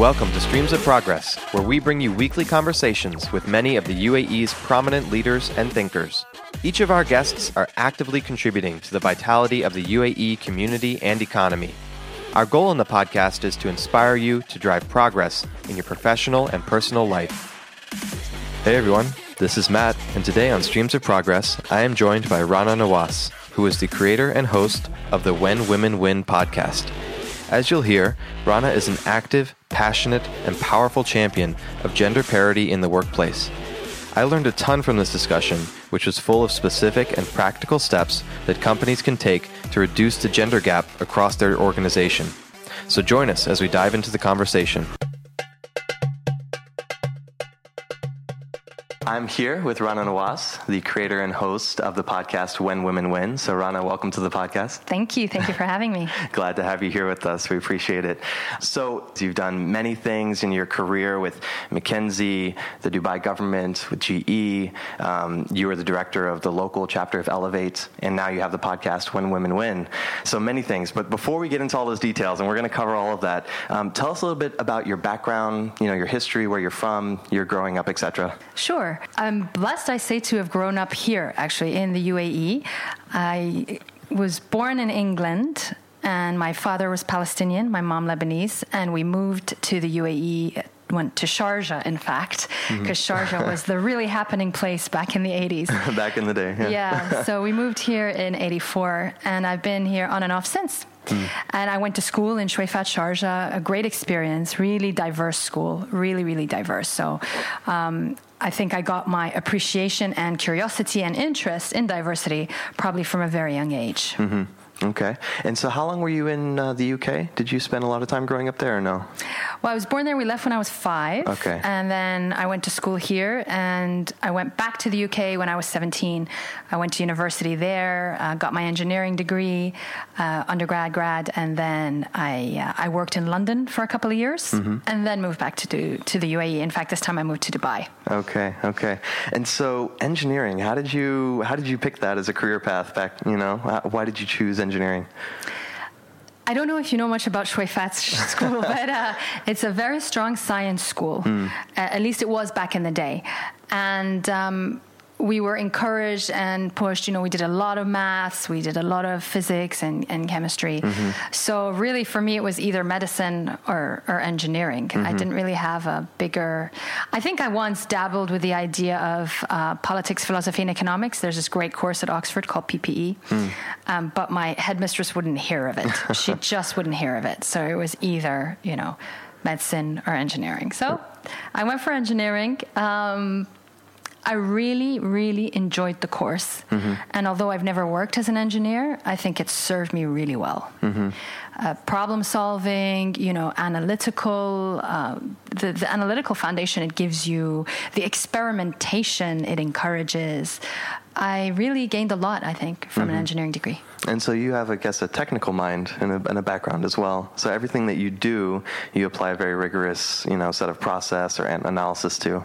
Welcome to Streams of Progress, where we bring you weekly conversations with many of the UAE's prominent leaders and thinkers. Each of our guests are actively contributing to the vitality of the UAE community and economy. Our goal in the podcast is to inspire you to drive progress in your professional and personal life. Hey everyone, this is Matt, and today on Streams of Progress, I am joined by Rana Nawas, who is the creator and host of the When Women Win podcast. As you'll hear, Rana is an active, passionate, and powerful champion of gender parity in the workplace. I learned a ton from this discussion, which was full of specific and practical steps that companies can take to reduce the gender gap across their organization. So join us as we dive into the conversation. I'm here with Rana Nawas, the creator and host of the podcast When Women Win. So, Rana, welcome to the podcast. Thank you. Thank you for having me. Glad to have you here with us. We appreciate it. So, you've done many things in your career with McKinsey, the Dubai government, with GE. Um, you were the director of the local chapter of Ellevate, and now you have the podcast When Women Win. So, many things. But before we get into all those details, and we're going to cover all of that, um, tell us a little bit about your background, you know, your history, where you're from, your growing up, etc. Sure. I'm blessed, I say, to have grown up here, actually, in the UAE. I was born in England, and my father was Palestinian, my mom Lebanese, and we moved to the UAE went to Sharjah, in fact, because mm-hmm. Sharjah was the really happening place back in the 80s. back in the day, yeah. yeah. So we moved here in 84, and I've been here on and off since. Mm. And I went to school in Shweifat Sharjah, a great experience, really diverse school, really, really diverse. So um, I think I got my appreciation and curiosity and interest in diversity probably from a very young age. Mm-hmm. Okay. And so, how long were you in uh, the UK? Did you spend a lot of time growing up there or no? Well, I was born there. We left when I was five. Okay. And then I went to school here, and I went back to the UK when I was 17. I went to university there, uh, got my engineering degree, uh, undergrad, grad, and then I uh, I worked in London for a couple of years, mm-hmm. and then moved back to do, to the UAE. In fact, this time I moved to Dubai. Okay. Okay. And so, engineering. How did you how did you pick that as a career path back? You know, why did you choose engineering? Engineering? I don't know if you know much about Shweifat's school, but uh, it's a very strong science school. Mm. Uh, at least it was back in the day. And um, we were encouraged and pushed. You know, we did a lot of maths, we did a lot of physics and, and chemistry. Mm-hmm. So really, for me, it was either medicine or, or engineering. Mm-hmm. I didn't really have a bigger. I think I once dabbled with the idea of uh, politics, philosophy, and economics. There's this great course at Oxford called PPE, mm. um, but my headmistress wouldn't hear of it. she just wouldn't hear of it. So it was either you know medicine or engineering. So I went for engineering. Um, I really, really enjoyed the course. Mm-hmm. And although I've never worked as an engineer, I think it served me really well. Mm-hmm. Uh, problem solving, you know, analytical, uh, the, the, analytical foundation it gives you, the experimentation it encourages. I really gained a lot, I think, from mm-hmm. an engineering degree. And so you have, I guess, a technical mind and a, and a, background as well. So everything that you do, you apply a very rigorous, you know, set of process or analysis to.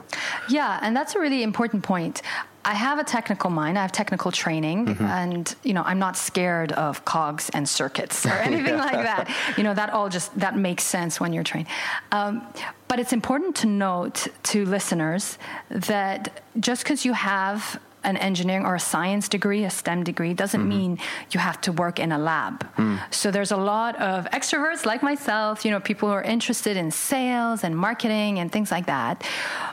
Yeah, and that's a really important point. I have a technical mind. I have technical training, mm-hmm. and you know, I'm not scared of cogs and circuits or anything yeah. like that. You know, that all just that makes sense when you're trained. Um, but it's important to note to listeners that just because you have an engineering or a science degree, a STEM degree, doesn't mm-hmm. mean you have to work in a lab. Mm. So there's a lot of extroverts like myself, you know, people who are interested in sales and marketing and things like that,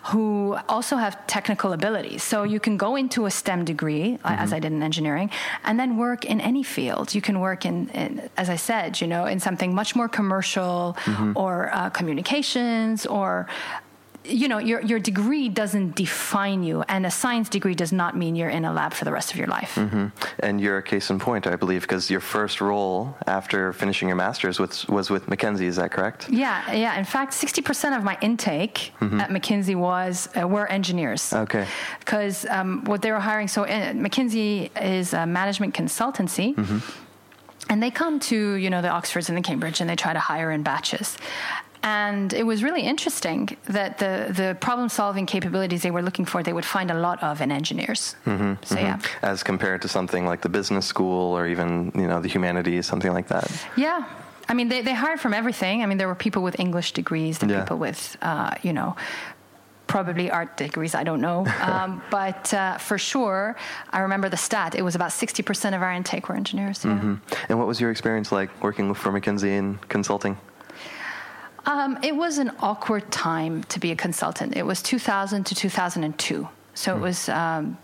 who also have technical abilities. So you can go into a STEM degree, mm-hmm. as I did in engineering, and then work in any field. You can work in, in as I said, you know, in something much more commercial mm-hmm. or uh, communications or you know your your degree doesn't define you and a science degree does not mean you're in a lab for the rest of your life. Mm-hmm. and you're a case in point i believe because your first role after finishing your master's was, was with mckinsey is that correct? Yeah yeah. In fact 60% of my intake mm-hmm. at mckinsey was uh, were engineers. Okay. Because um, what they were hiring so uh, mckinsey is a management consultancy. Mm-hmm. and they come to you know the oxfords and the cambridge and they try to hire in batches and it was really interesting that the, the problem solving capabilities they were looking for, they would find a lot of in engineers. Mm-hmm, so, mm-hmm. yeah. As compared to something like the business school or even, you know, the humanities, something like that. Yeah. I mean, they, they hired from everything. I mean, there were people with English degrees, there were Yeah. people with, uh, you know, probably art degrees, I don't know. Um, but uh, for sure, I remember the stat. It was about 60% of our intake were engineers. Yeah. Mm-hmm. And what was your experience like working for McKinsey in consulting? Um, it was an awkward time to be a consultant. It was 2000 to 2002. So it was um,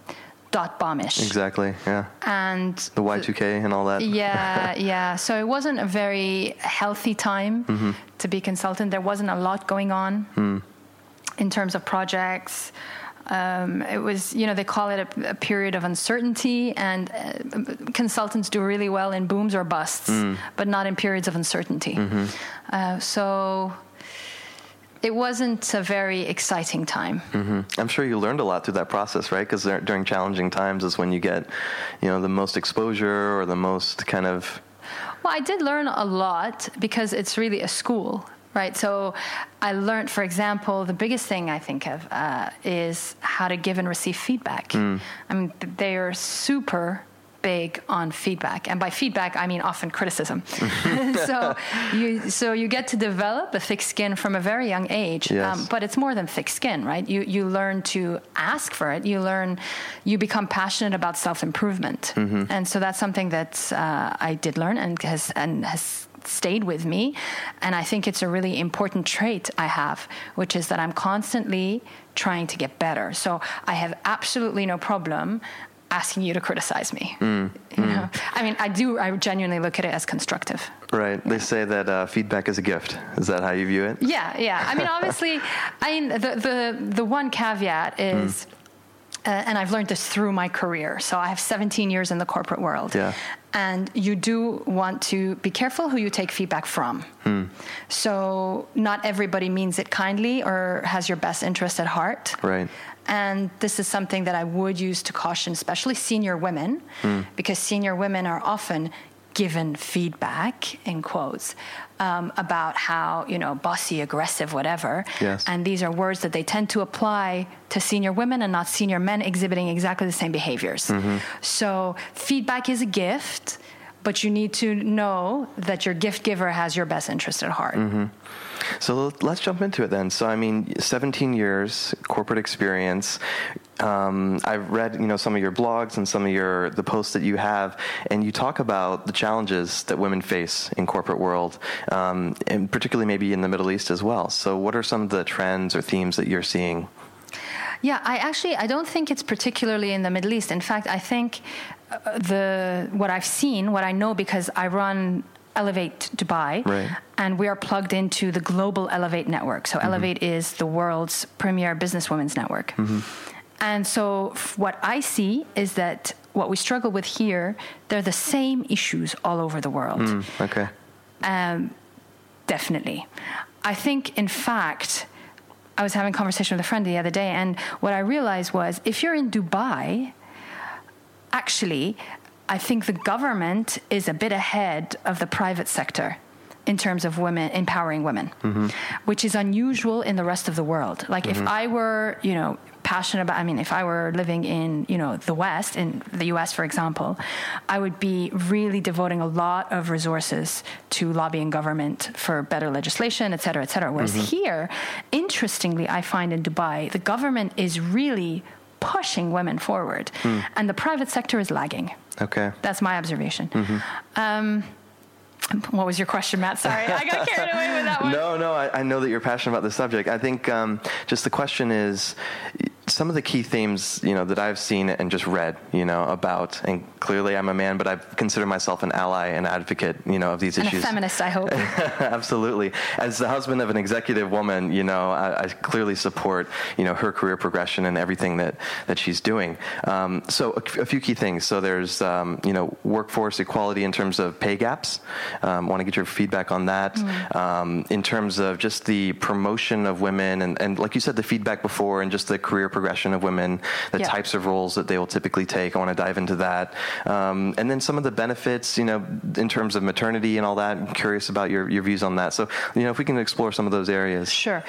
dot bombish. Exactly. Yeah. And The Y2K and all that. yeah, yeah. So it wasn't a very healthy time to be consultant. There wasn't a lot going on in terms of projects. Um, it was, you know, they call it a, a period of uncertainty, and uh, consultants do really well in booms or busts, but not in periods of uncertainty. Uh, so it wasn't a very exciting time. hmm I'm sure you learned a lot through that process, right? Because during challenging times is when you get, you know, the most exposure or the most kind of. Well, I did learn a lot because it's really a school, right? So I learned, for example, the biggest thing I think of uh, is how to give and receive feedback. I mean, they are super big on feedback and by feedback i mean often criticism so you so you get to develop a thick skin from a very young age Yes. but it's more than thick skin right you you learn to ask for it you learn you become passionate about self-improvement and so that's something that uh, i did learn and has and has stayed with me and i think it's a really important trait i have which is that i'm constantly trying to get better so i have absolutely no problem asking you to criticize me you know i mean i do i genuinely look at it as constructive Right. They say that uh, feedback is a gift. Is that how you view it? Yeah, yeah. I mean, obviously, I mean, the the the one caveat is. Uh, and I've learned this through my career. So I have 17 years in the corporate world. Yeah. And you do want to be careful who you take feedback from. Hmm. So not everybody means it kindly or has your best interest at heart. Right. And this is something that I would use to caution, especially senior women, hmm. because senior women are often given feedback, in quotes, um, about how, you know, bossy, aggressive, whatever. Yes. And these are words that they tend to apply to senior women and not senior men exhibiting exactly the same behaviors. So feedback is a gift. But you need to know that your gift giver has your best interest at heart. So let's jump into it then. So I mean, 17 years corporate experience. Um, I've read, you know, some of your blogs and some of your the posts that you have, and you talk about the challenges that women face in corporate world, um, and particularly maybe in the Middle East as well. So, what are some of the trends or themes that you're seeing? Yeah, I actually I don't think it's particularly in the Middle East. In fact, I think uh, the what I've seen, what I know because I run Ellevate Dubai, Right. and we are plugged into the global Ellevate network. So Ellevate is the world's premier businesswomen's network. And so f- what I see is that what we struggle with here, they're the same issues all over the world. Mm, okay. Um, definitely. I think, in fact, I was having a conversation with a friend the other day, and what I realized was if you're in Dubai, actually, I think the government is a bit ahead of the private sector in terms of women empowering women, mm-hmm. which is unusual in the rest of the world. Like if mm-hmm. I were, you know, passionate about I mean if I were living in, you know, the West in the US for example, I would be really devoting a lot of resources to lobbying government for better legislation, et cetera, et cetera. Whereas mm-hmm. here, interestingly, I find in Dubai, the government is really pushing women forward hmm. and the private sector is lagging. Okay. That's my observation. Um, what was your question, Matt? Sorry, I got carried away with that one. No, no, I, I know that you're passionate about the subject. I think um, just the question is some of the key themes, you know, that I've seen and just read, you know, about, and clearly I'm a man, but I consider myself an ally and advocate, you know, of these And a issues. feminist, I hope. Absolutely. As the husband of an executive woman, you know, I, I clearly support, you know, her career progression and everything that, that she's doing. Um, so a, a few key things. So there's, um, you know, workforce equality in terms of pay gaps. Um, Want to get your feedback on that. Um, in terms of just the promotion of women and, and like you said, the feedback before and just the career progression of women, the Yeah. types of roles that they will typically take. I want to dive into that. Um, and then some of the benefits, you know, in terms of maternity and all that. I'm curious about your, your views on that. So, you know, if we can explore some of those areas. Sure.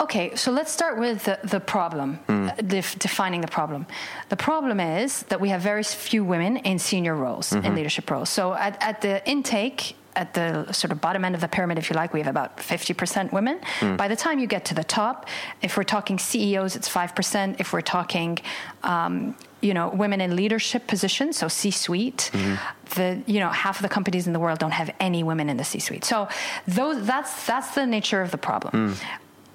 Okay, so let's start with the, the problem, uh, def- defining the problem. The problem is that we have very few women in senior roles, in leadership roles. So at, at the intake, at the sort of bottom end of the pyramid, if you like, we have about 50% women. Hmm. By the time you get to the top, if we're talking CEOs, it's 5%. If we're talking, um, you know, women in leadership positions, so C-suite, Mm-hmm. the you know half of the companies in the world don't have any women in the C-suite. So those that's that's the nature of the problem. Hmm.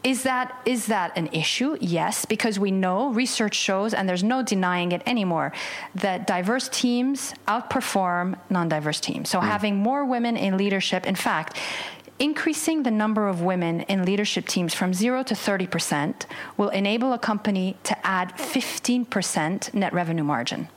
Is that is that an issue? Yes, because we know research shows, and there's no denying it anymore, that diverse teams outperform non-diverse teams. So hmm. having more women in leadership, in fact, increasing the number of women in leadership teams from zero to thirty percent will enable a company to add fifteen percent net revenue margin.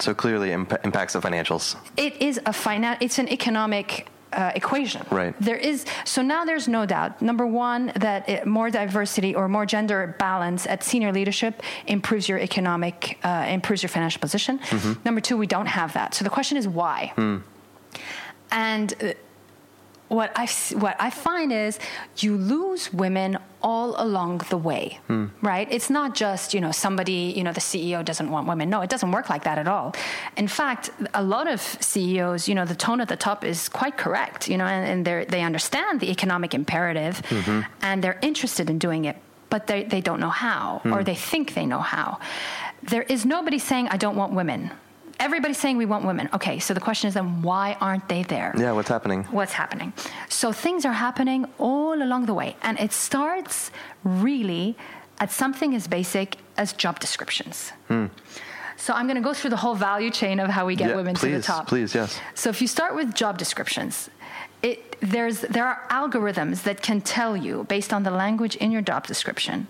So clearly imp- impacts the financials. It is a finan- It's an economic uh, equation. Right. There is so now there's no doubt. Number one, that it, more diversity or more gender balance at senior leadership improves your economic, uh, improves your financial position. Number two, we don't have that. So the question is why. And uh, what I what I find is you lose women all along the way, right? It's not just you know somebody you know the CEO doesn't want women. No, it doesn't work like that at all. In fact, a lot of CEOs, you know, the tone at the top is quite correct, you know, and, and they they understand the economic imperative, and they're interested in doing it, but they they don't know how, or hmm. they think they know how. There is nobody saying I don't want women. Everybody's saying we want women. Okay, so the question is then why aren't they there? Yeah, what's happening? what's happening. So things are happening all along the way. And it starts really at something as basic as job descriptions. So I'm going to go through the whole value chain of how we get Hmm. Yeah, women please, to the top. please, yes. So if you start with job descriptions, it, there's, there are algorithms that can tell you, based on the language in your job description,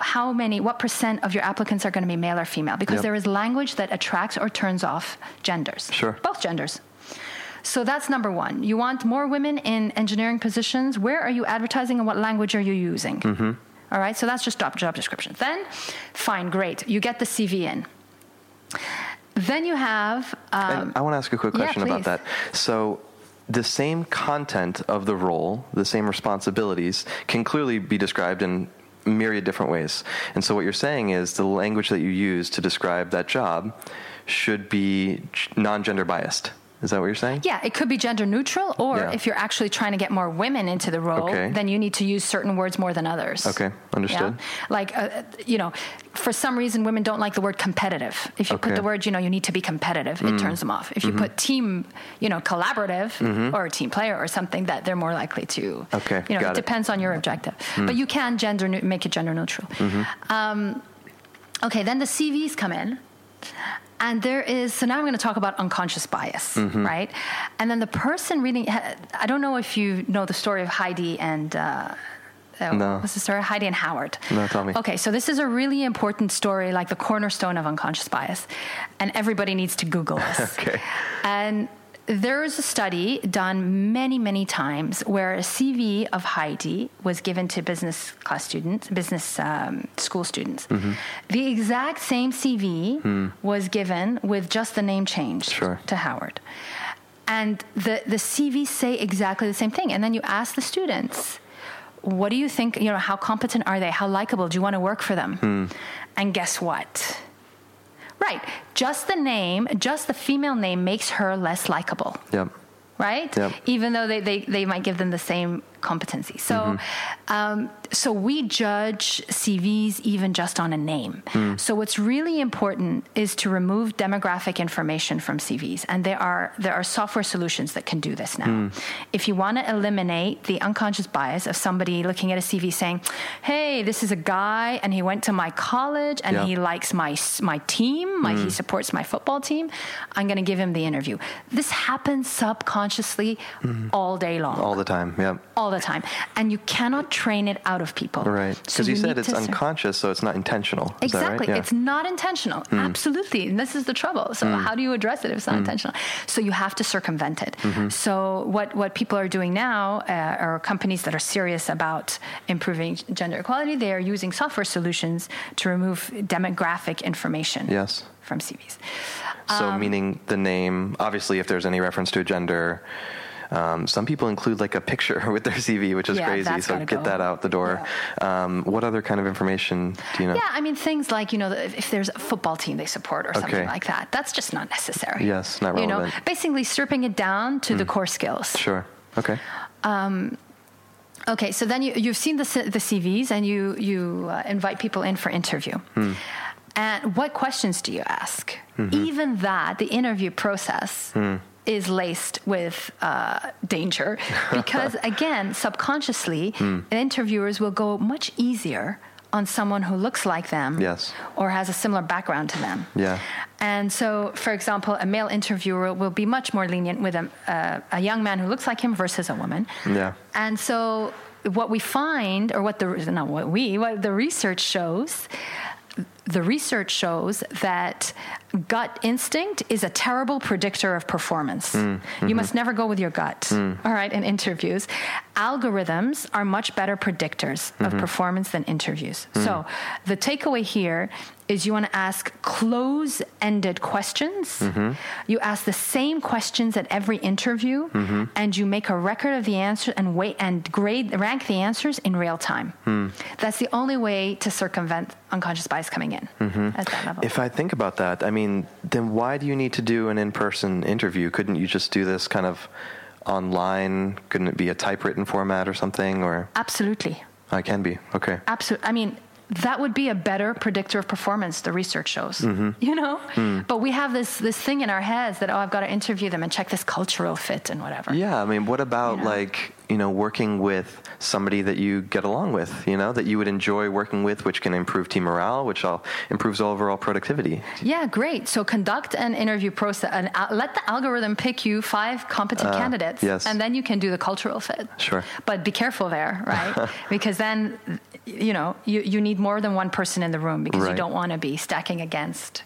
how many, what percent of your applicants are going to be male or female, because Yep. there is language that attracts or turns off genders. Sure. Both genders. So that's number one. You want more women in engineering positions. Where are you advertising and what language are you using? Mm-hmm. All right, so that's just job, job descriptions. Then, fine, great. You get the CV in. Then you have. Um, I want to ask a quick yeah, question about that. So, the same content of the role, the same responsibilities, can clearly be described in myriad different ways. And so, what you're saying is the language that you use to describe that job should be non gender biased. Is that what you're saying? Yeah, it could be gender neutral, or Yeah. if you're actually trying to get more women into the role, Okay. then you need to use certain words more than others. Okay, understood. Yeah? Like, uh, you know, for some reason, women don't like the word competitive. If you put Okay. Mm. the word, you know, you need to be competitive, it turns them off. If you Mm-hmm. put team, you know, collaborative or a team player or something, that they're more likely to. Okay, You know, got it it. Mm. depends on your objective. But you can gender neu- make it gender neutral. Mm-hmm. Um, okay, then the CVs come in. And there is, so now I'm going to talk about unconscious bias, Mm-hmm. right? And then the person reading, I don't know if you know the story of Heidi and, uh, uh, No. what's the story? Heidi and Howard. No, tell me. Okay, so this is a really important story, like the cornerstone of unconscious bias. And everybody needs to Google this. Okay. And there is a study done many, many times where a CV of Heidi was given to business class students, business um, school students. Mm-hmm. The exact same CV was given with just the name changed Hmm. Sure. to Howard. And the, the CVs say exactly the same thing. And then you ask the students, what do you think, you know, how competent are they? How likable? Do you want to work for them? Hmm. And guess what? Right. Just the name, just the female name makes her less likable, Yep. right? Yep. Even though they, they, they might give them the same competency. So, Mm-hmm. um, so we judge CVs even just on a name. Hmm. So what's really important is to remove demographic information from CVs, and there are there are software solutions that can do this now. Hmm. If you want to eliminate the unconscious bias of somebody looking at a CV saying, "Hey, this is a guy, and he went to my college, and Yeah. he likes my my team, my, he supports my football team," I'm going to give him the interview. This happens subconsciously all day long All the time. Yep. all the time, and you cannot train it out of people. Right. So Because you, said it's unconscious, so it's not intentional. Is that right? Exactly. Yeah. It's not intentional. Absolutely. And this is the trouble. So how do you address it if it's not intentional? So you have to circumvent it. Mm-hmm. So what, what people are doing now uh, are companies that are serious about improving gender equality. They are using software solutions to remove demographic information Yes. from CVs. So, Um, meaning the name, obviously, if there's any reference to a gender, Um, some people include like a picture with their CV, which is Yeah, crazy. So get go. that out the door. Um, what other kind of information do you know? Yeah, I mean things like you know if there's a football team they support or something like that. That's just not necessary. Yes, not relevant. You know, basically stripping it down to the core skills. Sure. Okay. Okay, so then you, you've seen the, the CVs and you, you uh, invite people in for interview. Hmm. And what questions do you ask? Mm-hmm. Even that, the interview process Hmm. Is laced with uh, danger because, again, subconsciously, Hmm. interviewers will go much easier on someone who looks like them Yes. or has a similar background to them. Yeah. And so, for example, a male interviewer will be much more lenient with a, uh, a young man who looks like him versus a woman. Yeah. And so, what we find, or what the not what we, what the research shows, the research shows that gut instinct is a terrible predictor of performance. Mm, you mm-hmm. must never go with your gut, mm. all right, in interviews. Algorithms are much better predictors of mm-hmm. performance than interviews. Mm. So the takeaway here is you want to ask close ended questions. Mm-hmm. You ask the same questions at every interview, and you make a record of the answer and wait and grade rank the answers in real time. That's the only way to circumvent unconscious bias coming in at that level. If I think about that, I mean, then why do you need to do an in-person interview? Couldn't you just do this kind of online? Couldn't it be a typewritten format or something? Or Absolutely. I can be okay. Absolutely. I mean, that would be a better predictor of performance. The research shows, Mm-hmm. you know. Hmm. But we have this this thing in our heads that oh, I've got to interview them and check this cultural fit and whatever. Yeah, I mean, what about You know? like you know working with somebody that you get along with, you know, that you would enjoy working with, which can improve team morale, which all improves overall productivity. Yeah, great. So conduct an interview process and let the algorithm pick you five competent candidates, Uh, yes. and then you can do the cultural fit. Sure. But be careful there, right? because then, you know, you, you need more than one person in the room because you don't want to be stacking against,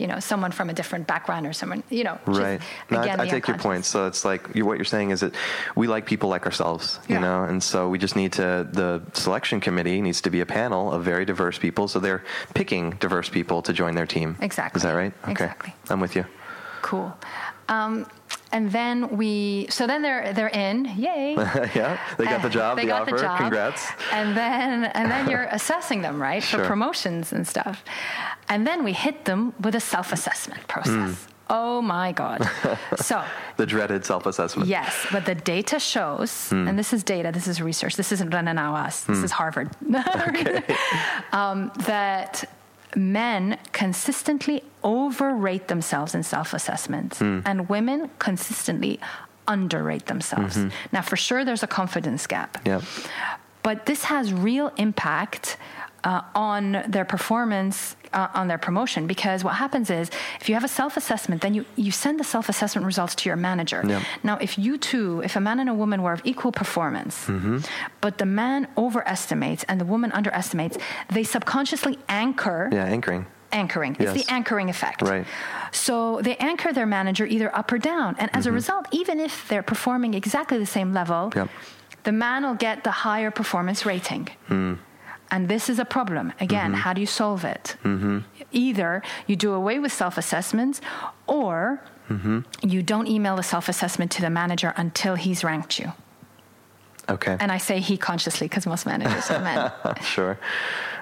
you know, someone from a different background or someone, you know. just, Right. No, I- again, I, take your point. So it's like you, what you're saying is that we like people like ourselves, you Yeah. know, and so we just need to. The selection committee needs to be a panel of very diverse people, so they're picking diverse people to join their team. Exactly. Is that right? Okay. Exactly. I'm with you. Cool. Um, and then we, so then they're they're in, yay. yeah, they got the job, they the got offer. the job. Congrats. And then and then you're assessing them, right, for Sure. promotions and stuff. And then we hit them with a self-assessment process. Hmm. Oh my god. so, The dreaded self-assessment. yes, but the data shows, Hmm. and this is data, this is research. This isn't Rana Nawas. This is Harvard. um, that men consistently overrate themselves in self-assessments Hmm. and women consistently underrate themselves. Mm-hmm. Now, for sure, there's a confidence gap. Yep. But this has real impact uh, on their performance, uh, on their promotion, because what happens is if you have a self assessment, then you, you send the self assessment results to your manager. Yeah. Now, if you two, if a man and a woman were of equal performance, Mm-hmm. but the man overestimates and the woman underestimates, they subconsciously anchor Yeah, anchoring. Anchoring. It's the anchoring effect. Right. So they anchor their manager either up or down. And as a result, even if they're performing exactly the same level, Mm-hmm. Yep. the man will get the higher performance rating. Hmm. And this is a problem. Again, Mm-hmm. how do you solve it? Either you do away with self assessments or Mm-hmm. you don't email the self assessment to the manager until he's ranked you. Okay. And I say he consciously because most managers are men. sure.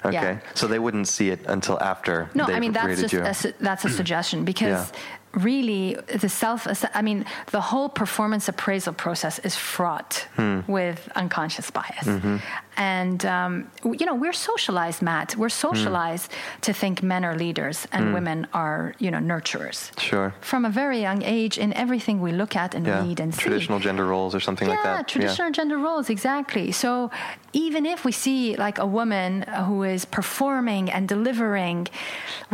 Okay. So they wouldn't see it until after No, I mean that's just a, su- that's a suggestion because really the self I mean the whole performance appraisal process is fraught Hmm. with unconscious bias. Mm-hmm. And um, you know, we're socialized, Matt. We're Hmm. socialized to think men are leaders and women are, you know, nurturers. Sure. From a very young age in everything we look at and Yeah. read and see Traditional gender roles or something yeah, like that. Yeah, traditional gender roles, exactly. So even if we see like a woman who is performing and delivering,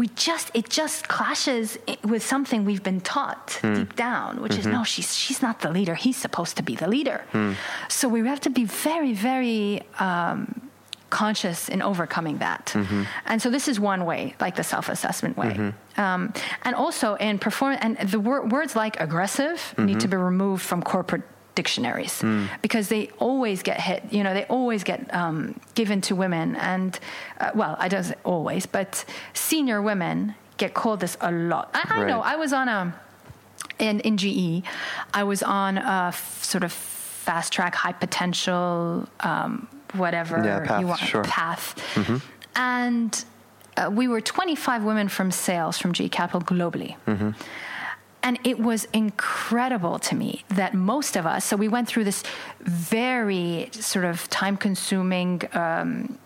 we just it just clashes with something we've been taught Hmm. deep down, which Mm-hmm. is no, she's she's not the leader. He's supposed to be the leader. Hmm. So we have to be very, very. Um, conscious in overcoming that Mm-hmm. and so this is one way like the self-assessment way Mm-hmm. um, and also in perform and the wor- words like aggressive Mm-hmm. need to be removed from corporate dictionaries Mm. because they always get hit you know they always get um, given to women and uh, well i don't say always but senior women get called this a lot i, I know i was on a in, in GE, I was on a f- sort of fast track, high potential, um, whatever Yeah, path, you want, sure. path. And uh, we were 25 women from sales from GE Capital globally. And it was incredible to me that most of us, so we went through this very sort of time consuming um,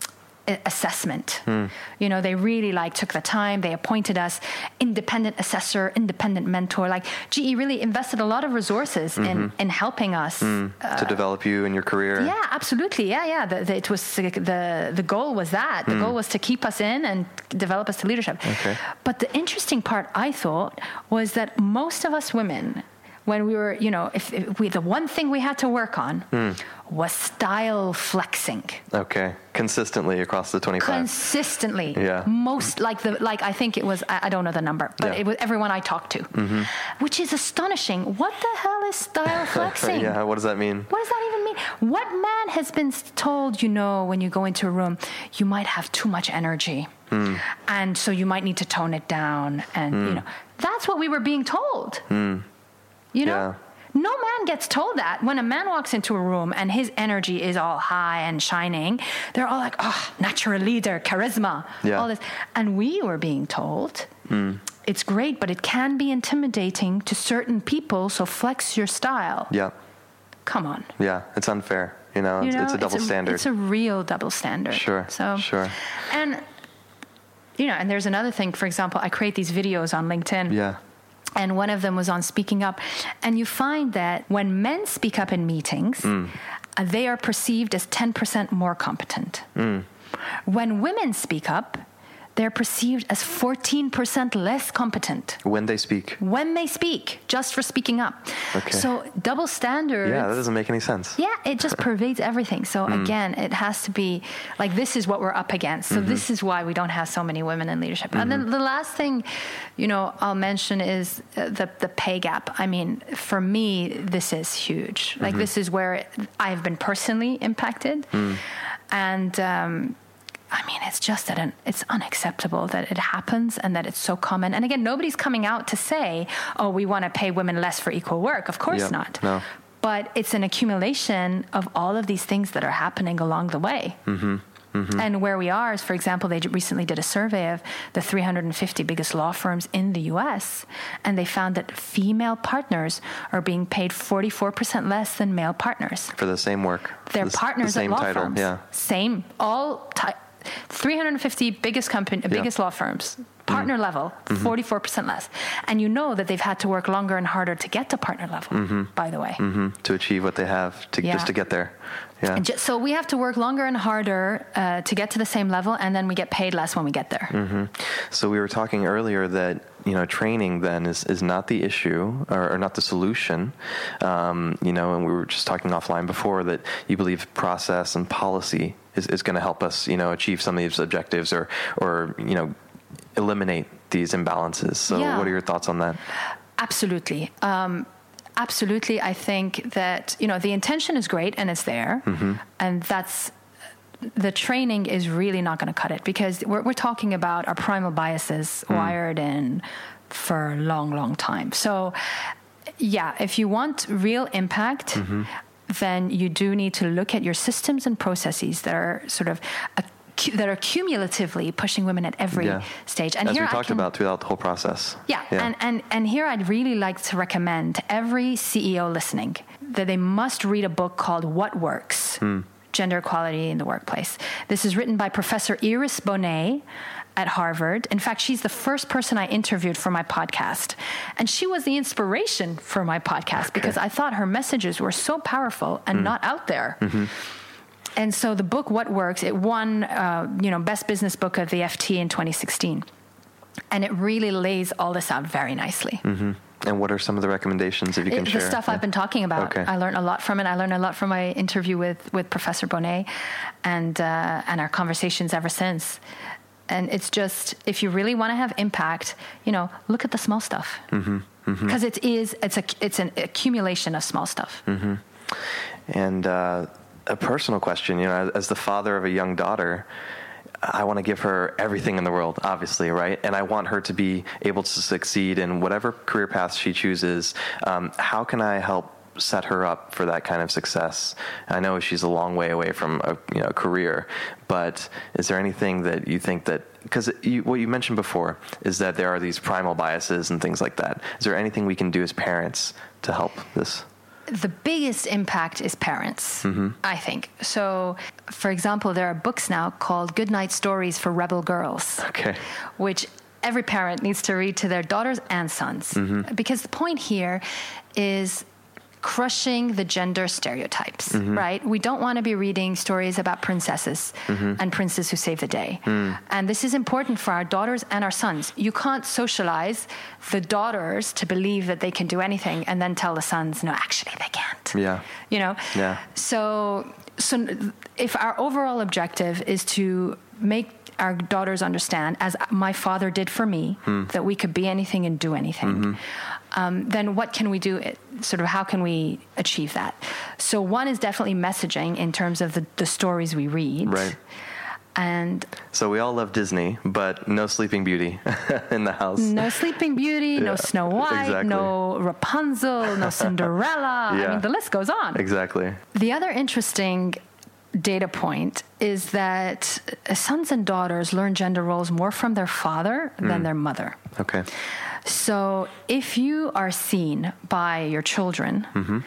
assessment. Hmm. You know, they really like took the time, they appointed us independent assessor, independent mentor. Like GE really invested a lot of resources in, mm-hmm. in helping us. Hmm. Uh, to develop you in your career. Yeah, absolutely. Yeah, yeah. The, the, it was the the goal was that the hmm. goal was to keep us in and develop us to leadership. Okay. But the interesting part, I thought, was that most of us women, when we were, you know, if, if we the one thing we had to work on was style flexing Okay. Consistently across the 25. consistently. Yeah. Most like the like I think it was I, I don't know the number, but Yeah. Mm-hmm. it was everyone I talked to, which is astonishing. What the hell is style flexing? yeah. What does that mean? What does that even mean? What man has been told, you know, when you go into a room, you might have too much energy. Hmm. And so you might need to tone it down. And, you know, that's what we were being told. You know? Yeah. No man gets told that. When a man walks into a room and his energy is all high and shining, they're all like, oh, natural leader, charisma, Yeah. all this. And we were being told, hmm. it's great, but it can be intimidating to certain people, so flex your style. Yeah. Come on. Yeah. It's unfair. You know, You it's, know, it's a double standard. It's a real double standard. Sure, So sure. And you know, and there's another thing. For example, I create these videos on LinkedIn. yeah. And one of them was on speaking up. And you find that when men speak up in meetings, Mm. uh, they are perceived as 10% more competent. Mm. When women speak up, they're perceived as 14% less competent When they speak. when they speak, just for speaking up. Okay. So double standards. Yeah, that doesn't make any sense. Yeah, it just pervades everything. So hmm. again, it has to be like this is what we're up against. So this mm-hmm. is why we don't have so many women in leadership. And then mm-hmm. the last thing, you know, I'll mention is uh, the the pay gap. I mean, for me, this is huge. Like mm-hmm. this is where I have been personally impacted, hmm. and. Um, I mean, it's just that an, it's unacceptable that it happens and that it's so common. And again, nobody's coming out to say, "Oh, we want to pay women less for equal work." Of course Yep. not No. but it's an accumulation of all of these things that are happening along the way. Mm-hmm. And where we are is, for example, they recently did a survey of the 350 biggest law firms in the US, and they found that female partners are being paid 44% less than male partners. For the same work. They're the, partners the same at law title. firms. Yeah. Same, all ti 350 biggest company, biggest law firms, partner Mm. level, Mm-hmm. 44% less. And you know that they've had to work longer and harder to get to partner level, by the way. hmm To achieve what they have to Yeah. just to get there. Yeah. And ju- so we have to work longer and harder uh, to get to the same level, and then we get paid less when we get there. Mm-hmm. So we were talking earlier that you know training then is, is not the issue or, or not the solution. Um, you know, and we were just talking offline before that you believe process and policy is, is going to help us you know achieve some of these objectives or or you know eliminate these imbalances. So Yeah. what are your thoughts on that? Absolutely. Um, absolutely. I think that, you know, the intention is great and it's there. Mm-hmm. And that's the training is really not going to cut it because we're, we're talking about our primal biases mm. wired in for a long, long time. So, yeah, if you want real impact, mm-hmm. Then you do need to look at your systems and processes that are sort of. that are cumulatively pushing women at every Yeah. stage. And As here we talked can- about throughout the whole process. yeah, And, and, and here I'd really like to recommend to every CEO listening that they must read a book called What Works hmm. Gender Equality in the Workplace. This is written by Professor Iris Bohnet at Harvard. In fact, she's the first person I interviewed for my podcast. And she was the inspiration for my podcast because I thought her messages were so powerful and not out there. And so the book What Works, it won, uh, you know, best business book of the FT in 2016. And it really lays all this out very nicely. And what are some of the recommendations if you can It- share? the stuff Yeah. I've been talking about. Okay. I learned a lot from it. I learned a lot from my interview with, with Professor Bohnet and, uh, and our conversations ever since. And it's just, if you really want to have impact, you know, look at the small stuff. Mm-hmm. Because it is, it's, a, it's an accumulation of small stuff. Mm-hmm. And uh, a personal question, you know, as, as the father of a young daughter, I want to give her everything in the world, obviously, right? And I want her to be able to succeed in whatever career path she chooses. Um, how can I help set her up for that kind of success? I know she's a long way away from a you know, career, but is there anything that you think that because what you mentioned before is that there are these primal biases and things like that. Is there anything we can do as parents to help this? the biggest impact is parents, mm-hmm. I think. So, for example, there are books now called Goodnight Stories for Rebel Girls. Okay. Which every parent needs to read to their daughters and sons. Mm-hmm. Because the point here is crushing the gender stereotypes, mm-hmm. right? We don't want to be reading stories about princesses mm-hmm. and princes who save the day. Mm. And this is important for our daughters and our sons. You can't socialize the daughters to believe that they can do anything and then tell the sons, no, actually they can't. Yeah. You know? Yeah. So so if our overall objective is to make our daughters understand, as my father did for me, hmm. that we could be anything and do anything. Mm-hmm um, then what can we do? Sort of how can we achieve that? So one is definitely messaging in terms of the, the stories we read. Right. And so we all love Disney, but no Sleeping Beauty in the house. No Sleeping Beauty, yeah, no Snow White, exactly. no Rapunzel, no Cinderella. yeah. I mean, the list goes on. Exactly. The other interesting data point is that sons and daughters learn gender roles more from their father mm. than their mother. Okay. So if you are seen by your children mm-hmm.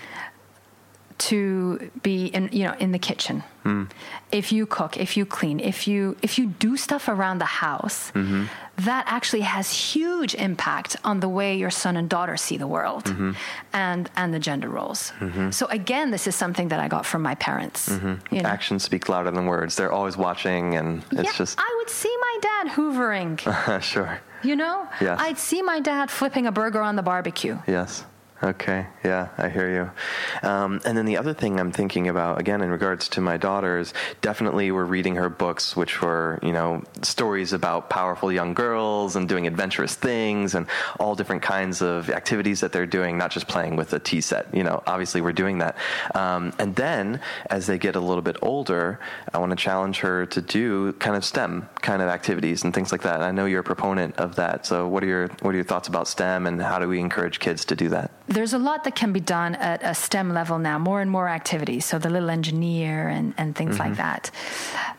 To be in, you know, in the kitchen, mm. if you cook, if you clean, if you if you do stuff around the house, mm-hmm. that actually has huge impact on the way your son and daughter see the world mm-hmm. and and the gender roles. Mm-hmm. So again, this is something that I got from my parents. Mm-hmm. You know? Actions speak louder than words. They're always watching, and it's yeah, just. I would see my dad hoovering. sure. You know? Yes. I'd see my dad flipping a burger on the barbecue. Yes. Okay, yeah, I hear you. Um, and then the other thing I'm thinking about, again, in regards to my daughters, definitely we're reading her books, which were, you know, stories about powerful young girls and doing adventurous things and all different kinds of activities that they're doing, not just playing with a tea set. You know, obviously we're doing that. Um, and then as they get a little bit older, I want to challenge her to do kind of STEM kind of activities and things like that. I know you're a proponent of that. So what are your what are your thoughts about STEM and how do we encourage kids to do that? There's a lot that can be done at a STEM level now, more and more activities. So the little engineer and, and things mm-hmm. like that.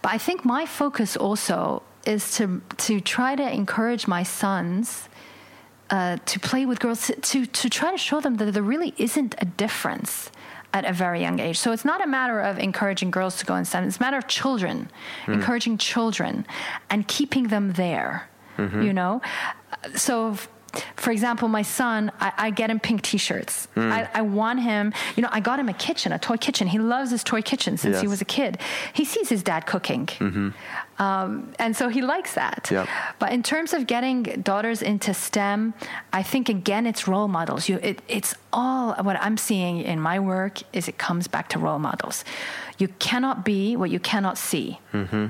But I think my focus also is to to try to encourage my sons uh, to play with girls to to try to show them that there really isn't a difference at a very young age. So it's not a matter of encouraging girls to go in STEM. It's a matter of children, mm. encouraging children and keeping them there. Mm-hmm. You know, so for example, my son, I, I get him pink T-shirts. Mm. I, I, want him. You know, I got him a kitchen, a toy kitchen. He loves his toy kitchen since yes. he was a kid. He sees his dad cooking, mm-hmm. um, and so he likes that. Yep. But in terms of getting daughters into STEM, I think again it's role models. You, it, it's all what I'm seeing in my work is it comes back to role models. You cannot be what you cannot see. Mm-hmm.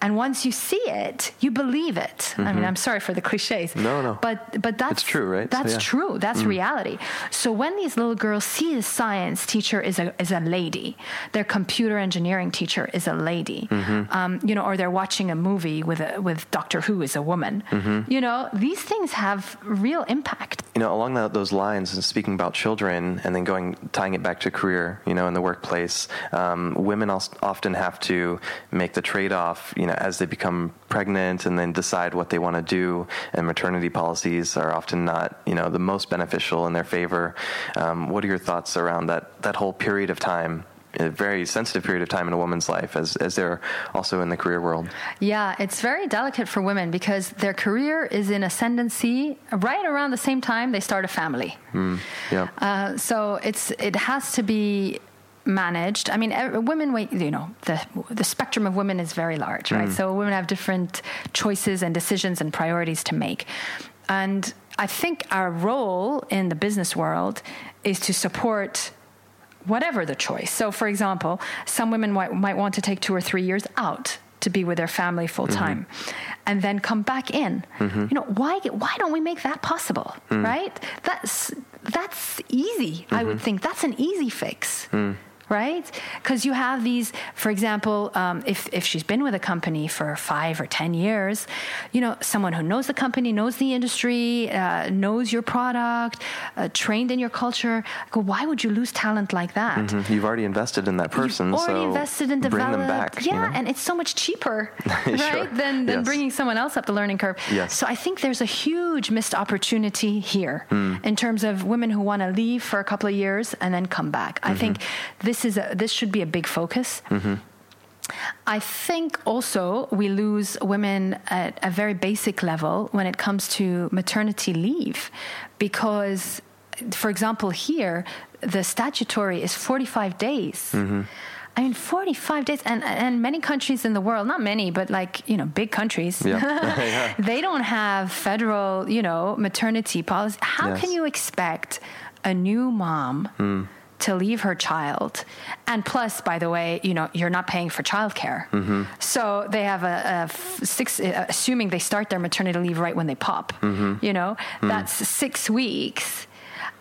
And once you see it, you believe it. Mm-hmm. I mean, mm-hmm. I'm sorry for the cliches. No, no. But but that's it's true, right? That's so, yeah. true. That's mm. reality. So when these little girls see the science teacher is a is a lady, their computer engineering teacher is a lady, mm-hmm. um, you know, or they're watching a movie with a, with Doctor Who is a woman. Mm-hmm. You know, these things have real impact. You know, along that, those lines, and speaking about children, and then going tying it back to career, you know, in the workplace, um, women often have to make the trade off you know, as they become pregnant and then decide what they want to do, and maternity policies are often not, you know, the most beneficial in their favor. Um, what are your thoughts around that that whole period of time? a very sensitive period of time in a woman's life as, as they're also in the career world. Yeah, it's very delicate for women because their career is in ascendancy right around the same time they start a family. Mm, yeah. Uh, so it's it has to be managed. I mean, women, you know, the the spectrum of women is very large, right? Mm. So women have different choices and decisions and priorities to make, and I think our role in the business world is to support whatever the choice. So, for example, some women might, might want to take two or three years out to be with their family full time mm-hmm. and then come back in mm-hmm. you know why why don't we make that possible mm. right that's that's easy mm-hmm. i would mm-hmm. think that's an easy fix mm right? Because you have these, for example, um, if, if she's been with a company for five or 10 years, you know, someone who knows the company, knows the industry, uh, knows your product, uh, trained in your culture, go, why would you lose talent like that? Mm-hmm. You've already invested in that person. You've already so invested in development. Bring them back. Yeah, you know? and it's so much cheaper, right, sure. than, than yes. bringing someone else up the learning curve. Yes. So I think there's a huge missed opportunity here mm. in terms of women who want to leave for a couple of years and then come back. I mm-hmm. think this is a, this should be a big focus. Mm-hmm. I think also we lose women at a very basic level when it comes to maternity leave because for example here the statutory is 45 days. Mm-hmm. I mean, 45 days, and, and many countries in the world, not many, but like, you know, big countries, yeah. yeah. they don't have federal, you know, maternity policy. How yes. can you expect a new mom mm. To leave her child? And plus, by the way, you know, you're not paying for childcare. Mm-hmm. So they have a, a six, uh, assuming they start their maternity leave right when they pop, mm-hmm. you know, that's six weeks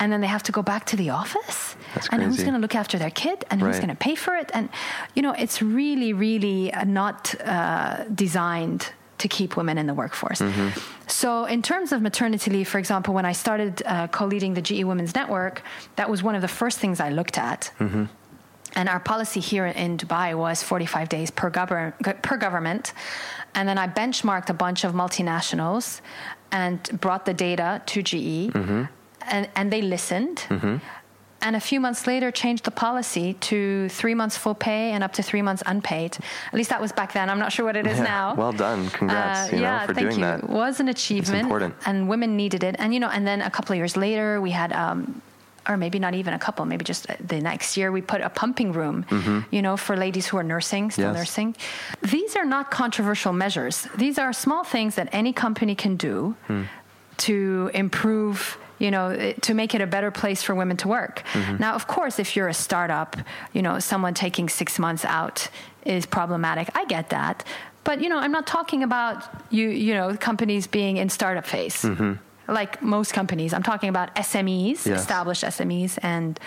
and then they have to go back to the office and who's going to look after their kid and who's right. going to pay for it and you know it's really really not uh, designed to keep women in the workforce mm-hmm. so in terms of maternity leave for example when i started uh, co-leading the ge women's network that was one of the first things i looked at mm-hmm. and our policy here in dubai was 45 days per, govern- per government and then i benchmarked a bunch of multinationals and brought the data to ge mm-hmm and, and they listened. And a few months later, changed the policy to three months full pay and up to three months unpaid. At least that was back then. I'm not sure what it is yeah. now. Well done, congrats. Uh, you yeah, know, for thank doing you. that. It was an achievement, it's important. and women needed it. And you know, and then a couple of years later, we had. Um, or maybe not even a couple, maybe just the next year, we put a pumping room, mm-hmm. you know, for ladies who are nursing, still yes. nursing. These are not controversial measures. These are small things that any company can do mm. to improve you know, to make it a better place for women to work. Mm-hmm. Now, of course, if you're a startup, you know, someone taking six months out is problematic. I get that. But, you know, I'm not talking about you, you know, companies being in startup phase. Mm-hmm. Like most companies, I'm talking about SMEs, yes. established SMEs, and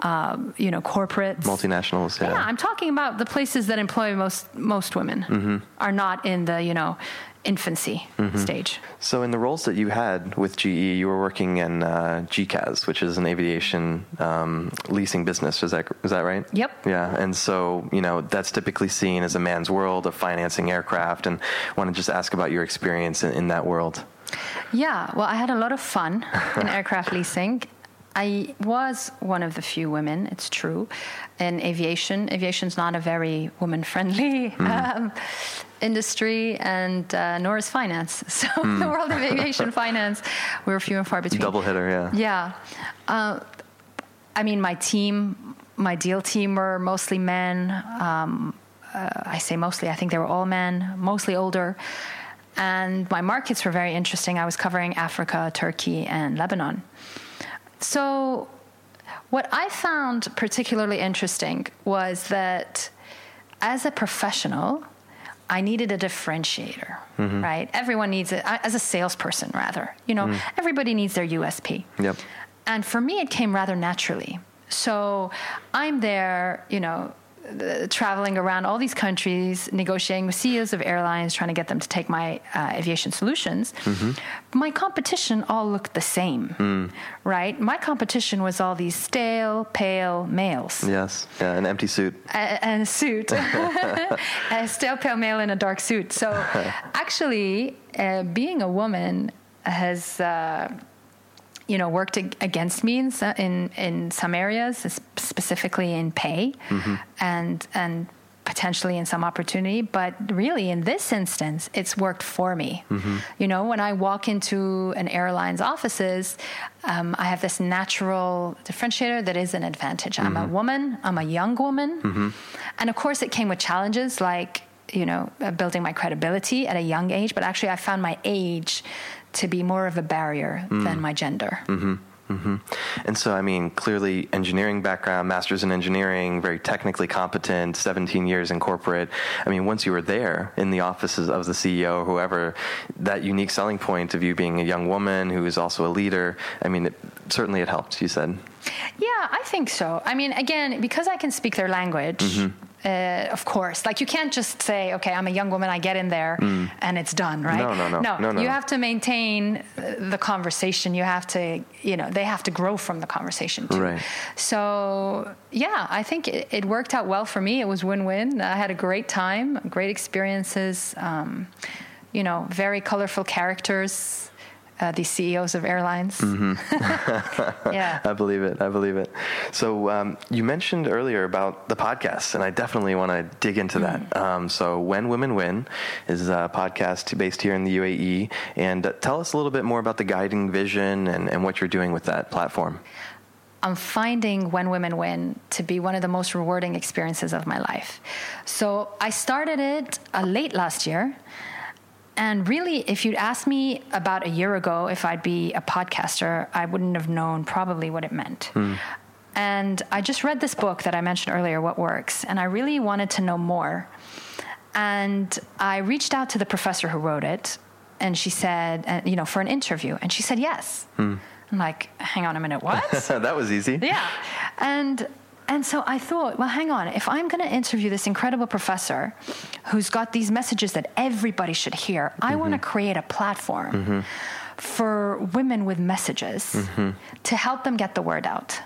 um, you know corporates, multinationals. Yeah. yeah, I'm talking about the places that employ most most women mm-hmm. are not in the you know infancy mm-hmm. stage. So, in the roles that you had with GE, you were working in uh, GECAS, which is an aviation um, leasing business. Is that is that right? Yep. Yeah, and so you know that's typically seen as a man's world of financing aircraft, and I want to just ask about your experience in, in that world. Yeah, well, I had a lot of fun in aircraft leasing. I was one of the few women, it's true, in aviation. Aviation's not a very woman friendly mm. um, industry, and uh, nor is finance. So, mm. the world of aviation finance, we were few and far between. Double hitter, yeah. Yeah. Uh, I mean, my team, my deal team were mostly men. Um, uh, I say mostly, I think they were all men, mostly older. And my markets were very interesting. I was covering Africa, Turkey, and Lebanon. So, what I found particularly interesting was that as a professional, I needed a differentiator, mm-hmm. right? Everyone needs it, as a salesperson, rather. You know, mm. everybody needs their USP. Yep. And for me, it came rather naturally. So I'm there, you know, traveling around all these countries, negotiating with CEOs of airlines, trying to get them to take my uh, aviation solutions. Mm-hmm. My competition all looked the same, mm. right? My competition was all these stale, pale males. Yes, yeah, an empty suit. and a suit. a stale, pale male in a dark suit. So actually, uh, being a woman has uh, you know worked against me in in, in some areas, specifically in pay, mm-hmm. and and potentially in some opportunity. But really, in this instance, it's worked for me. Mm-hmm. You know, when I walk into an airline's offices, um, I have this natural differentiator that is an advantage. Mm-hmm. I'm a Mm-hmm. woman. I'm a young woman, and of course, it came with challenges like you know building my credibility at a young age. But actually, I found my age to be more of a barrier mm. than my gender. Mm-hmm. Mm-hmm. And so, I mean, clearly, engineering background, master's in engineering, very technically competent, 17 years in corporate. I mean, once you were there in the offices of the CEO or whoever, that unique selling point of you being a young woman who is also a leader, I mean, it, certainly it helped. You said. Yeah, I think so. I mean, again, because I can speak their language. Mm-hmm. Uh, of course, like you can't just say, "Okay, I'm a young woman. I get in there mm. and it's done," right? No, no, no, no, no. You have to maintain the conversation. You have to, you know, they have to grow from the conversation too. Right. So, yeah, I think it, it worked out well for me. It was win-win. I had a great time, great experiences. Um, you know, very colorful characters uh, these CEOs of airlines. Mm-hmm. yeah, I believe it. I believe it. So um, you mentioned earlier about the podcast, and I definitely want to dig into mm. that. Um, so When Women Win is a podcast based here in the UAE, and uh, tell us a little bit more about the guiding vision and, and what you're doing with that platform. I'm finding When Women Win to be one of the most rewarding experiences of my life. So I started it uh, late last year. And really, if you'd asked me about a year ago if I'd be a podcaster, I wouldn't have known probably what it meant. Mm. And I just read this book that I mentioned earlier, What Works, and I really wanted to know more. And I reached out to the professor who wrote it, and she said, uh, you know, for an interview, and she said yes. Mm. I'm like, hang on a minute, what? that was easy. Yeah. And and so I thought, well, hang on. If I'm going to interview this incredible professor who's got these messages that everybody should hear, mm-hmm. I want to create a platform mm-hmm. for women with messages mm-hmm. to help them get the word out.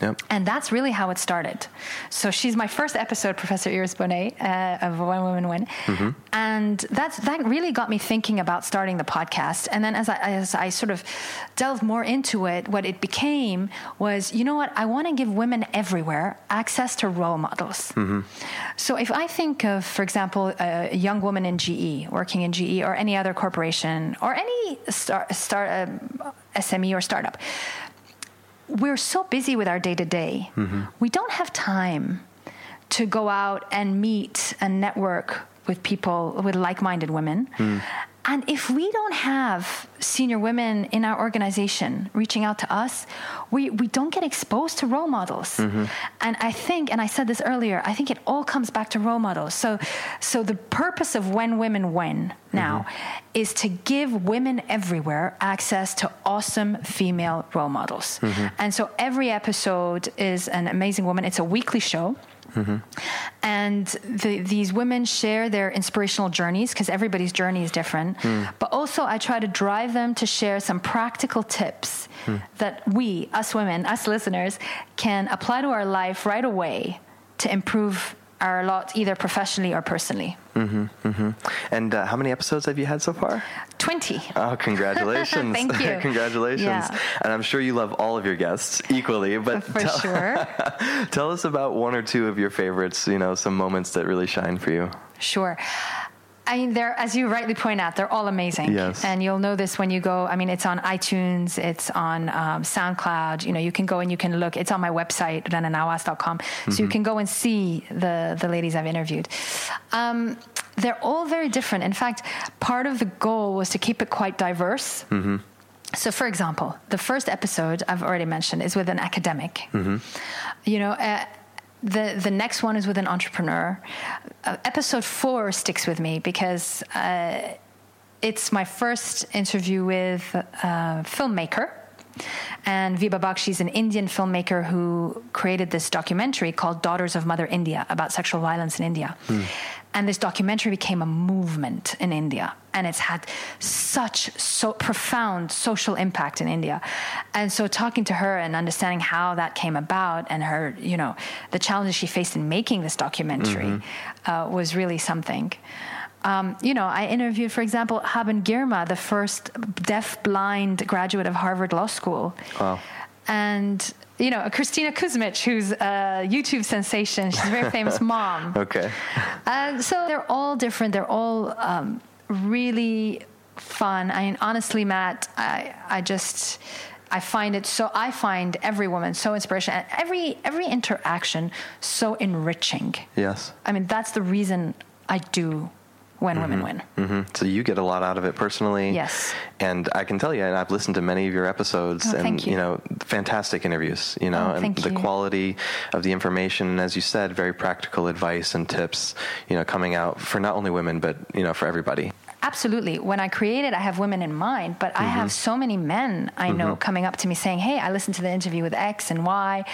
Yep. And that's really how it started. So she's my first episode, Professor Iris Bohnet uh, of When Women Win, mm-hmm. and that's that really got me thinking about starting the podcast. And then as I, as I sort of delved more into it, what it became was, you know what, I want to give women everywhere access to role models. Mm-hmm. So if I think of, for example, a young woman in GE working in GE or any other corporation or any star, star uh, SME or startup we're so busy with our day to day, we don't have time to go out and meet and network with people, with like minded women. Mm. And if we don't have senior women in our organization reaching out to us, we, we don't get exposed to role models. Mm-hmm. And I think, and I said this earlier, I think it all comes back to role models. So, so the purpose of When Women Win now mm-hmm. is to give women everywhere access to awesome female role models. Mm-hmm. And so every episode is an amazing woman. It's a weekly show. Mm-hmm. And the, these women share their inspirational journeys because everybody's journey is different. Mm. But also, I try to drive them to share some practical tips mm. that we, us women, us listeners, can apply to our life right away to improve our lot, either professionally or personally. Mm-hmm, mm-hmm. And uh, how many episodes have you had so far? 20. Oh, congratulations. Thank you. congratulations. Yeah. And I'm sure you love all of your guests equally, but For tell, sure. tell us about one or two of your favorites, you know, some moments that really shine for you. Sure. I mean, they're as you rightly point out, they're all amazing. Yes. And you'll know this when you go. I mean, it's on iTunes, it's on um, SoundCloud. You know, you can go and you can look. It's on my website, rananawas.com. Mm-hmm. So you mm-hmm. can go and see the the ladies I've interviewed. Um, they're all very different. In fact, part of the goal was to keep it quite diverse. Mm-hmm. So, for example, the first episode I've already mentioned is with an academic. Mm-hmm. You know. Uh, the the next one is with an entrepreneur. Uh, episode four sticks with me because uh, it's my first interview with a filmmaker. And Vibha Bakshi is an Indian filmmaker who created this documentary called Daughters of Mother India about sexual violence in India. Mm. And this documentary became a movement in India. And it's had such so profound social impact in India. And so talking to her and understanding how that came about and her, you know, the challenges she faced in making this documentary mm-hmm. uh, was really something. Um, you know, I interviewed, for example, Haben Girma, the first deaf-blind graduate of Harvard Law School. Wow. And you know, Kristina Kuzmic, who's a YouTube sensation. She's a very famous mom. Okay. And so they're all different. They're all um, really fun. I mean, honestly, Matt, I, I just. I find it so. I find every woman so inspirational. Every every interaction so enriching. Yes. I mean, that's the reason I do when mm-hmm. women win. Mm-hmm. So you get a lot out of it personally. Yes. And I can tell you, and I've listened to many of your episodes, oh, and you. you. know, fantastic interviews. You know, oh, and the you. quality of the information, and as you said, very practical advice and tips. You know, coming out for not only women but you know for everybody. Absolutely. When I create it, I have women in mind, but I have mm-hmm. so many men I know mm-hmm. coming up to me saying, Hey, I listened to the interview with X and Y,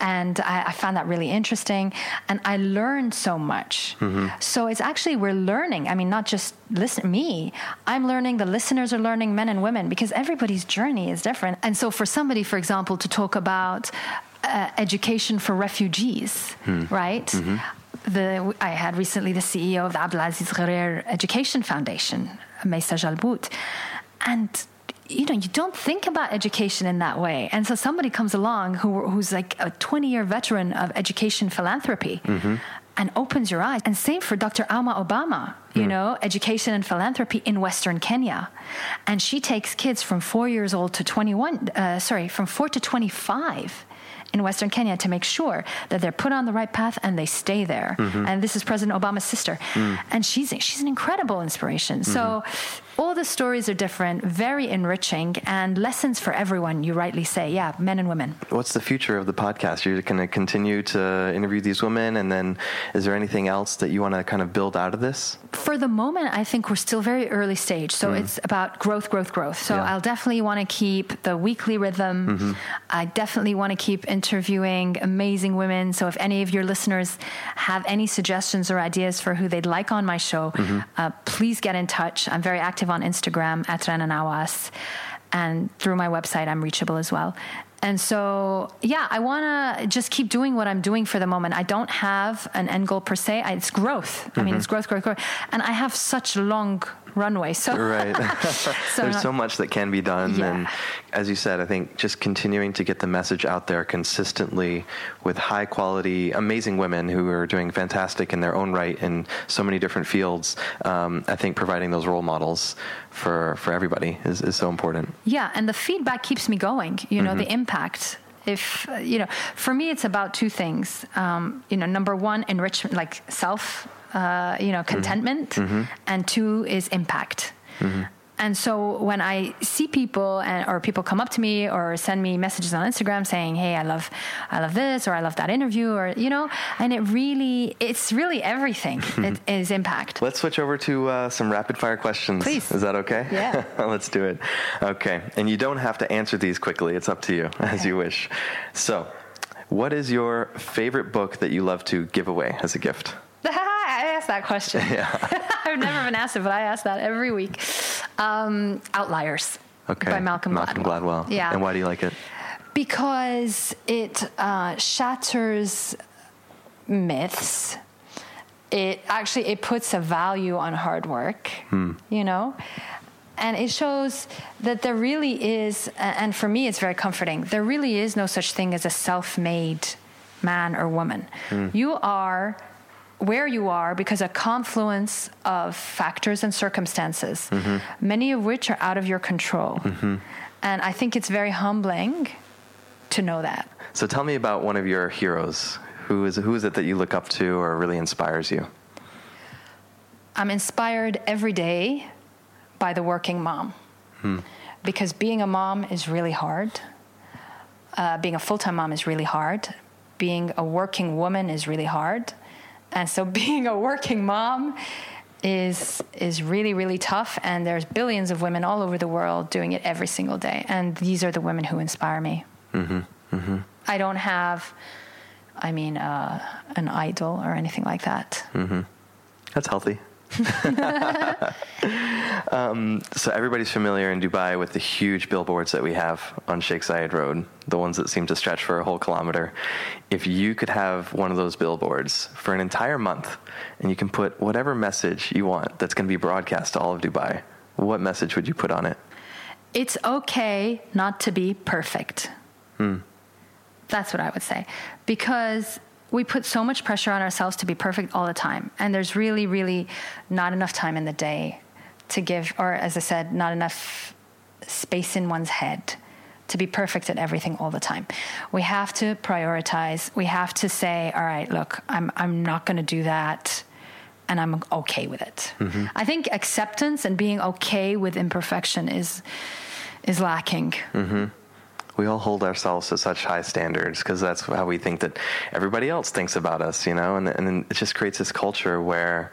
and I, I found that really interesting. And I learned so much. Mm-hmm. So it's actually, we're learning. I mean, not just listen, me, I'm learning, the listeners are learning, men and women, because everybody's journey is different. And so for somebody, for example, to talk about uh, education for refugees, hmm. right? The, I had recently the CEO of the Abdelaziz Ghurair Education Foundation, Meisa Jalbout, and you know you don't think about education in that way. And so somebody comes along who, who's like a 20 year veteran of education philanthropy. And opens your eyes. And same for Dr. Auma Obama, you know, education and philanthropy in Western Kenya. And she takes kids from four years old to 21, uh, sorry, from four to 25 in Western Kenya to make sure that they're put on the right path and they stay there. Mm-hmm. And this is President Obama's sister, mm. and she's she's an incredible inspiration. So mm-hmm. All the stories are different, very enriching, and lessons for everyone. You rightly say, yeah, men and women. What's the future of the podcast? You're going to continue to interview these women, and then is there anything else that you want to kind of build out of this? For the moment, I think we're still very early stage. So mm. it's about growth, growth, growth. So Yeah. I'll definitely want to keep the weekly rhythm. Mm-hmm. I definitely want to keep interviewing amazing women. So if any of your listeners have any suggestions or ideas for who they'd like on my show, mm-hmm. uh, please get in touch. I'm very active on Instagram at Rana Nawas. And through my website, I'm reachable as well. And so, yeah, I want to just keep doing what I'm doing for the moment. I don't have an end goal per se. I, it's growth. I mean, it's growth, growth, growth. And I have such long runway. So, Right. so There's not- so much that can be done. Yeah. And as you said, I think just continuing to get the message out there consistently with high quality, amazing women who are doing fantastic in their own right in so many different fields. Um, I think providing those role models for, for everybody is, is so important. Yeah, and the feedback keeps me going. You know, the impact. If you know, for me, it's about two things. Um, you know, number one, enrichment, like self. Uh, you know, contentment, and two is impact. And so when I see people and or people come up to me or send me messages on Instagram saying, "Hey, I love, I love this," or "I love that interview," or you know, and it really, it's really everything. it is impact. Let's switch over to uh, some rapid fire questions. Please. Is that okay? Yeah. Let's do it. Okay. And you don't have to answer these quickly. It's up to you as you wish. So, what is your favorite book that you love to give away as a gift? I asked that question. Yeah. I've never been asked it, but I ask that every week. Um, Outliers Okay. by Malcolm, Malcolm Gladwell. Gladwell. Yeah. And why do you like it? because it uh, shatters myths. It actually it puts a value on hard work, you know, and it shows that there really is. And for me, it's very comforting. There really is no such thing as a self-made man or woman. You are where you are because a confluence of factors and circumstances, mm-hmm. many of which are out of your control. Mm-hmm. And I think it's very humbling to know that. So, tell me about one of your heroes. Who is, who is it that you look up to or really inspires you? I'm inspired every day by the working mom hmm. because being a mom is really hard. Uh, being a full time mom is really hard. Being a working woman is really hard. And so being a working mom is is really really tough. And there's billions of women all over the world doing it every single day. And these are the women who inspire me. Mm-hmm. Mm-hmm. I don't have i mean uh, an idol or anything like that. Mm-hmm. That's healthy. um, so everybody's familiar in Dubai with the huge billboards that we have on Sheikh Zayed Road, the ones that seem to stretch for a whole kilometer. If you could have one of those billboards for an entire month, and you can put whatever message you want that's going to be broadcast to all of Dubai, what message would you put on it? it's okay not to be perfect. That's what I would say. Because we put so much pressure on ourselves to be perfect all the time. And there's really, really not enough time in the day to give, or as I said, not enough space in one's head to be perfect at everything all the time. We have to prioritize. We have to say, all right, look, I'm, I'm not going to do that. And I'm okay with it. Mm-hmm. I think acceptance and being okay with imperfection is is lacking. Mm-hmm. We all hold ourselves to such high standards because that's how we think that everybody else thinks about us, you know, and and it just creates this culture where,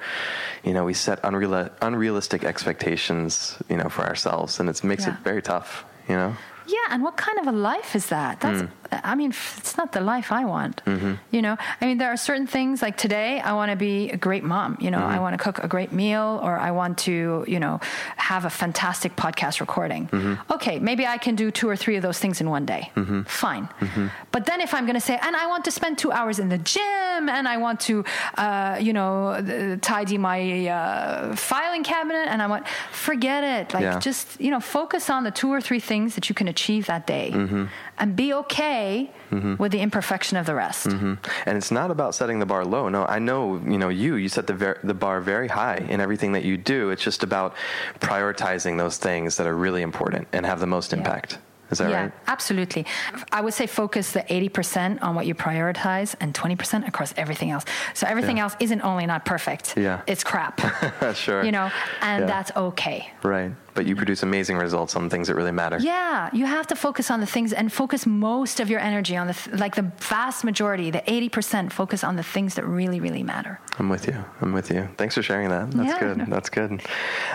you know, we set unreal, unrealistic expectations, you know, for ourselves, and it makes Yeah. it very tough, you know. Yeah, and what kind of a life is that? That's, Hmm. I mean, it's not the life I want. Mm-hmm. You know, I mean, there are certain things like today, I want to be a great mom. You know, Mm-hmm. I want to cook a great meal, or I want to, you know, have a fantastic podcast recording. Mm-hmm. Okay, maybe I can do two or three of those things in one day. Fine. Mm-hmm. But then if I'm going to say, and I want to spend two hours in the gym, and I want to, uh, you know, tidy my uh, filing cabinet, and I want, forget it. Like, Yeah. just you know, focus on the two or three things that you can achieve that day, Mm-hmm. And be okay with the imperfection of the rest. Mm-hmm. And it's not about setting the bar low. No, I know, you know, you, you set the, ver- the bar very high in everything that you do. It's just about prioritizing those things that are really important and have the most impact. Is that right? yeah, right? absolutely. I would say focus the 80% on what you prioritize and 20% across everything else. So everything Yeah. else isn't only not perfect, Yeah. it's crap. sure. You know, and Yeah. that's okay. Right. But you produce amazing results on things that really matter. Yeah, you have to focus on the things and focus most of your energy on the th- like the vast majority, the 80% focus on the things that really really matter. I'm with you. I'm with you. Thanks for sharing that. That's Yeah. good. That's good.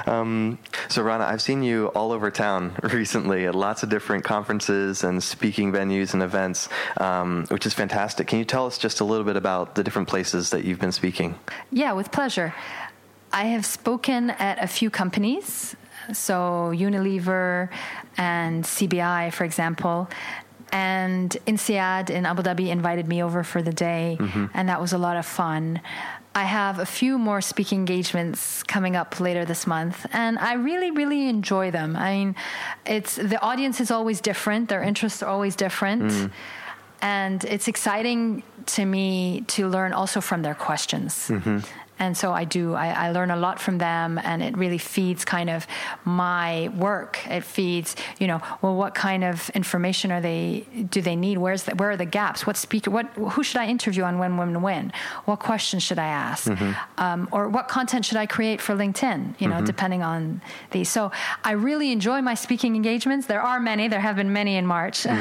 Um, so, Rana, I've seen you all over town recently at lots of different conferences and speaking venues and events, um, which is fantastic. Can you tell us just a little bit about the different places that you've been speaking? Yeah, with pleasure. I have spoken at a few companies, so Unilever and CBI, for example. And INSEAD in Abu Dhabi invited me over for the day, mm-hmm. and that was a lot of fun. I have a few more speaking engagements coming up later this month, and I really, really enjoy them. I mean, it's the audience is always different; their interests are always different mm. and it's exciting to me to learn also from their questions mm-hmm. And so i do I, I learn a lot from them and it really feeds kind of my work. It feeds you know well what kind of information are they do they need? Where's the, where are the gaps? What speaker what who should i interview on when women win what questions should i ask? Um, or what content should i create for linkedin you know depending on these. So i really enjoy my speaking engagements. There are many. There have been many in march.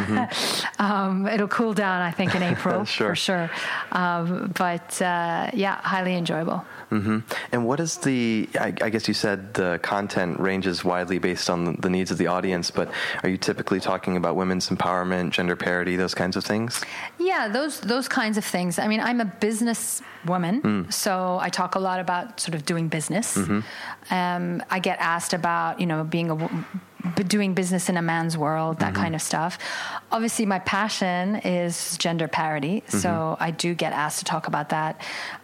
Um, it'll cool down i think in april Sure. for sure. Um, but uh, yeah highly enjoyable hmm And what is the? I, I guess you said the content ranges widely based on the, needs of the audience, but are you typically talking about women's empowerment, gender parity, those kinds of things? Yeah, those those kinds of things. I mean, I'm a business woman, so I talk a lot about sort of doing business. Um, I get asked about you know being a doing business in a man's world, that kind of stuff. Obviously, my passion is gender parity, so I do get asked to talk about that.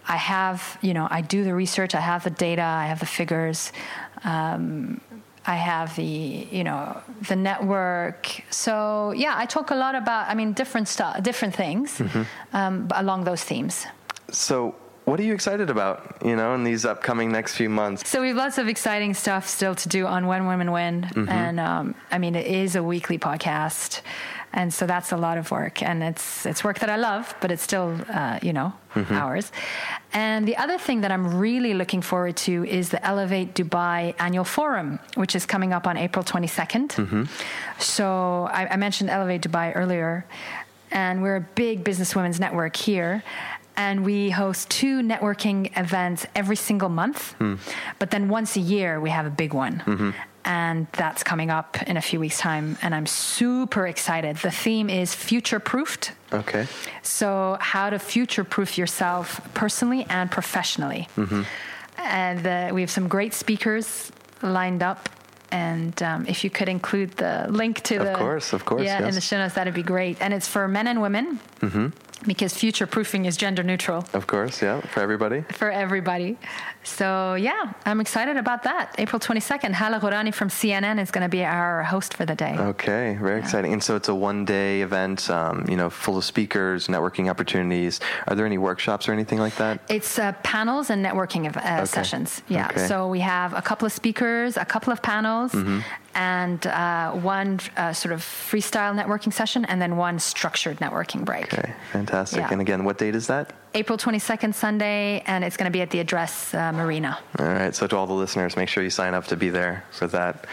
I have you know I do the research, I have the data, I have the figures. Um, I have the you know the network. So yeah, I talk a lot about I mean different stuff, different things um, along those themes. So, what are you excited about? You know, in these upcoming next few months? So we have lots of exciting stuff still to do on When Women Win, and um, I mean it is a weekly podcast, and so that's a lot of work, and it's it's work that I love, but it's still uh, you know hours. And the other thing that I'm really looking forward to is the Ellevate Dubai Annual Forum, which is coming up on April 22nd. So I, I mentioned Ellevate Dubai earlier, and we're a big business women's network here. And we host two networking events every single month. But then once a year, we have a big one. And that's coming up in a few weeks' time. And I'm super excited. The theme is future proofed. Okay. So, how to future proof yourself personally and professionally. And uh, we have some great speakers lined up. And um, if you could include the link to Of the. course, of course, Yeah, in the show notes, that'd be great. And it's for men and women because future proofing is gender neutral Of course, yeah, for everybody. for everybody. So, yeah, I'm excited about that. April 22nd, Hala Gorani from CNN is going to be our host for the day. Okay, very exciting. And so it's a one-day event, um, you know, full of speakers, networking opportunities. Are there any workshops or anything like that? It's uh, panels and networking of, uh, sessions. Yeah. Okay. So we have a couple of speakers, a couple of panels, and uh, one uh, sort of freestyle networking session, and then one structured networking break. Okay, fantastic. Yeah. And again, what date is that? April 22nd, Sunday, and it's going to be at the Address uh, Marina. All right. So to all the listeners, make sure you sign up to be there for that.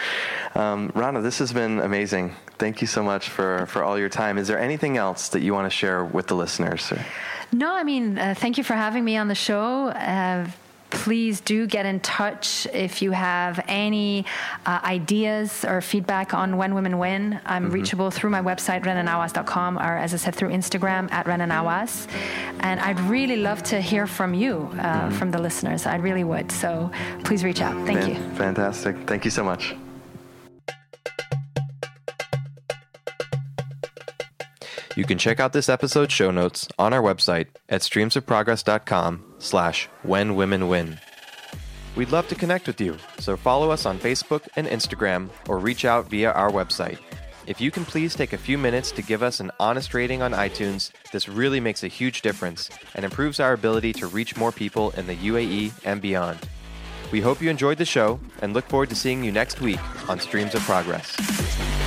Um, Rana, this has been amazing. Thank you so much for, for all your time. Is there anything else that you want to share with the listeners? No, I mean, uh, thank you for having me on the show. Uh, please do get in touch if you have any uh, ideas or feedback on When Women Win. I'm mm-hmm. reachable through my website, rananawas.com, or as I said, through Instagram at renanawas. And I'd really love to hear from you, uh, mm-hmm. from the listeners. I really would. So please reach out. Thank you. Fantastic. Thank you so much. You can check out this episode's show notes on our website at streamsofprogress.com slash when women win. We'd love to connect with you, so follow us on Facebook and Instagram or reach out via our website. If you can please take a few minutes to give us an honest rating on iTunes, this really makes a huge difference and improves our ability to reach more people in the UAE and beyond. We hope you enjoyed the show and look forward to seeing you next week on Streams of Progress.